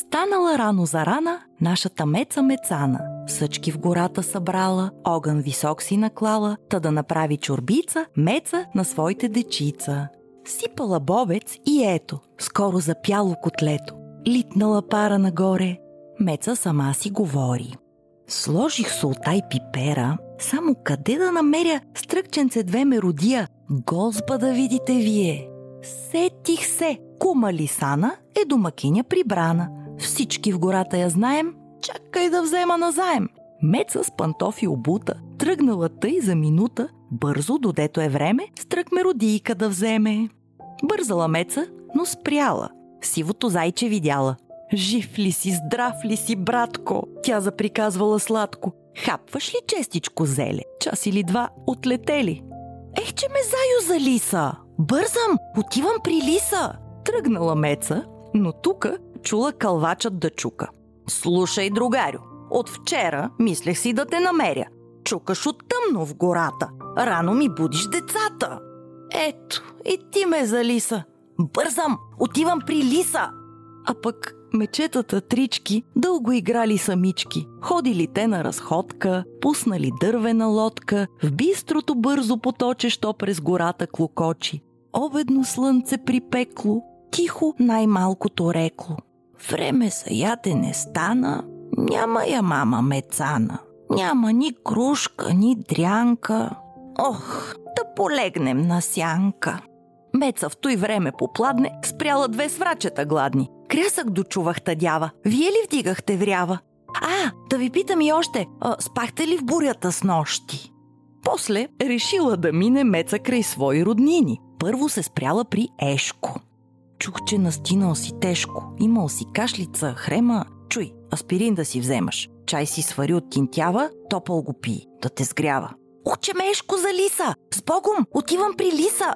Станала рано за рана, нашата меца мецана. Съчки в гората събрала, огън висок си наклала, та да направи чорбица, меца на своите дечица. Сипала бобец и ето, скоро запяло котлето. Литнала пара нагоре, меца сама си говори. Сложих солта и пипера, само къде да намеря стръкченце две меродия, Гозба да видите вие. Сетих се, кума Лисана е домакиня прибрана. Всички в гората я знаем, чакай да взема назаем. Меца с пантофи обута, тръгнала тъй за минута, бързо, додето е време, стрък меродийка да вземе. Бързала Меца, но спряла. Сивото зайче видяла. Жив ли си, здрав ли си, братко? Тя заприказвала сладко. Хапваш ли честичко зеле? Час или два отлетели. Ех, че ме заю за лиса! Бързам! Отивам при лиса! Тръгнала Меца, но тука чула кълвачът да чука. Слушай, другарю, от вчера мислех си да те намеря. Чукаш от тъмно в гората. Рано ми будиш децата. Ето, и ти ме за лиса. Бързам! Отивам при лиса! А пък мечетата трички дълго играли самички. Ходили те на разходка, пуснали дървена лодка, в бистрото бързо поточещо през гората клокочи. Обедно слънце припекло, тихо най-малкото рекло. Време за ядене стана, няма я мама мецана. Няма ни крушка, ни дрянка. Ох, да полегнем на сянка. Меца в той време попладне, спряла две сврачета гладни. Крясък дочувах тъдява. Вие ли вдигахте врява? А, да ви питам и още, а, спахте ли в бурята с нощи? После решила да мине Меца край свои роднини. Първо се спряла при Ешко. Чух, че настинал си тежко. Имал си кашлица, хрема. Чуй, аспирин да си вземаш. Чай си свари от тинтява, топъл го пи, да те сгрява. Уче Ешко за лиса! С Богом! Отивам при лиса!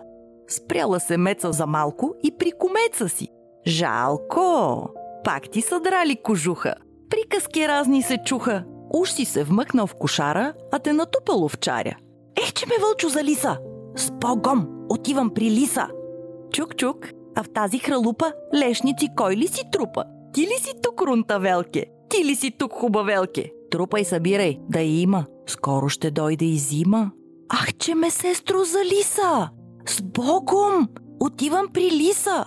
Спряла се Меца за малко и при комеца си. Жалко! Пак ти са драли кожуха. Приказки разни се чуха. Уж си се вмъкнал в кошара, а те натупал овчаря. Ех, че ме вълчо за лиса! С Богом! Отивам при лиса! Чук-чук, а в тази хралупа лешници кой ли си трупа? Ти ли си тук, рунтавелке? Ти ли си тук, хубавелке? Трупай, събирай, да има. Скоро ще дойде и зима. Ах, че ме сестро за лиса! С Богом! Отивам при лиса!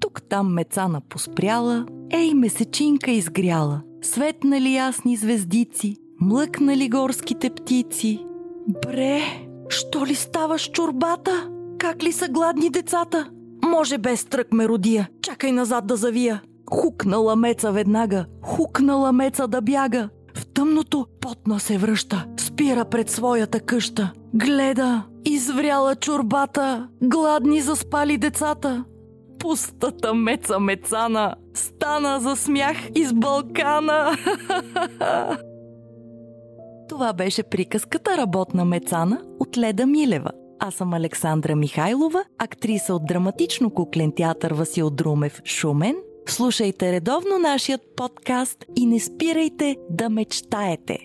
Тук-там мецана поспряла, ей месечинка изгряла, светнали ясни звездици, млъкнали горските птици. Бре, що ли ставаш чорбата? Как ли са гладни децата? Може без трък ме родия, чакай назад да завия. Хукнала меца веднага, хукнала меца да бяга. В тъмното потна се връща, спира пред своята къща. Гледа, извряла чорбата, гладни заспали децата. Пустата меца мецана стана за смях из Балкана. Това беше приказката Работна мецана от Леда Милева. Аз съм Александра Михайлова, актриса от драматично куклен театър Васил Друмев Шумен. Слушайте редовно нашият подкаст и не спирайте да мечтаете.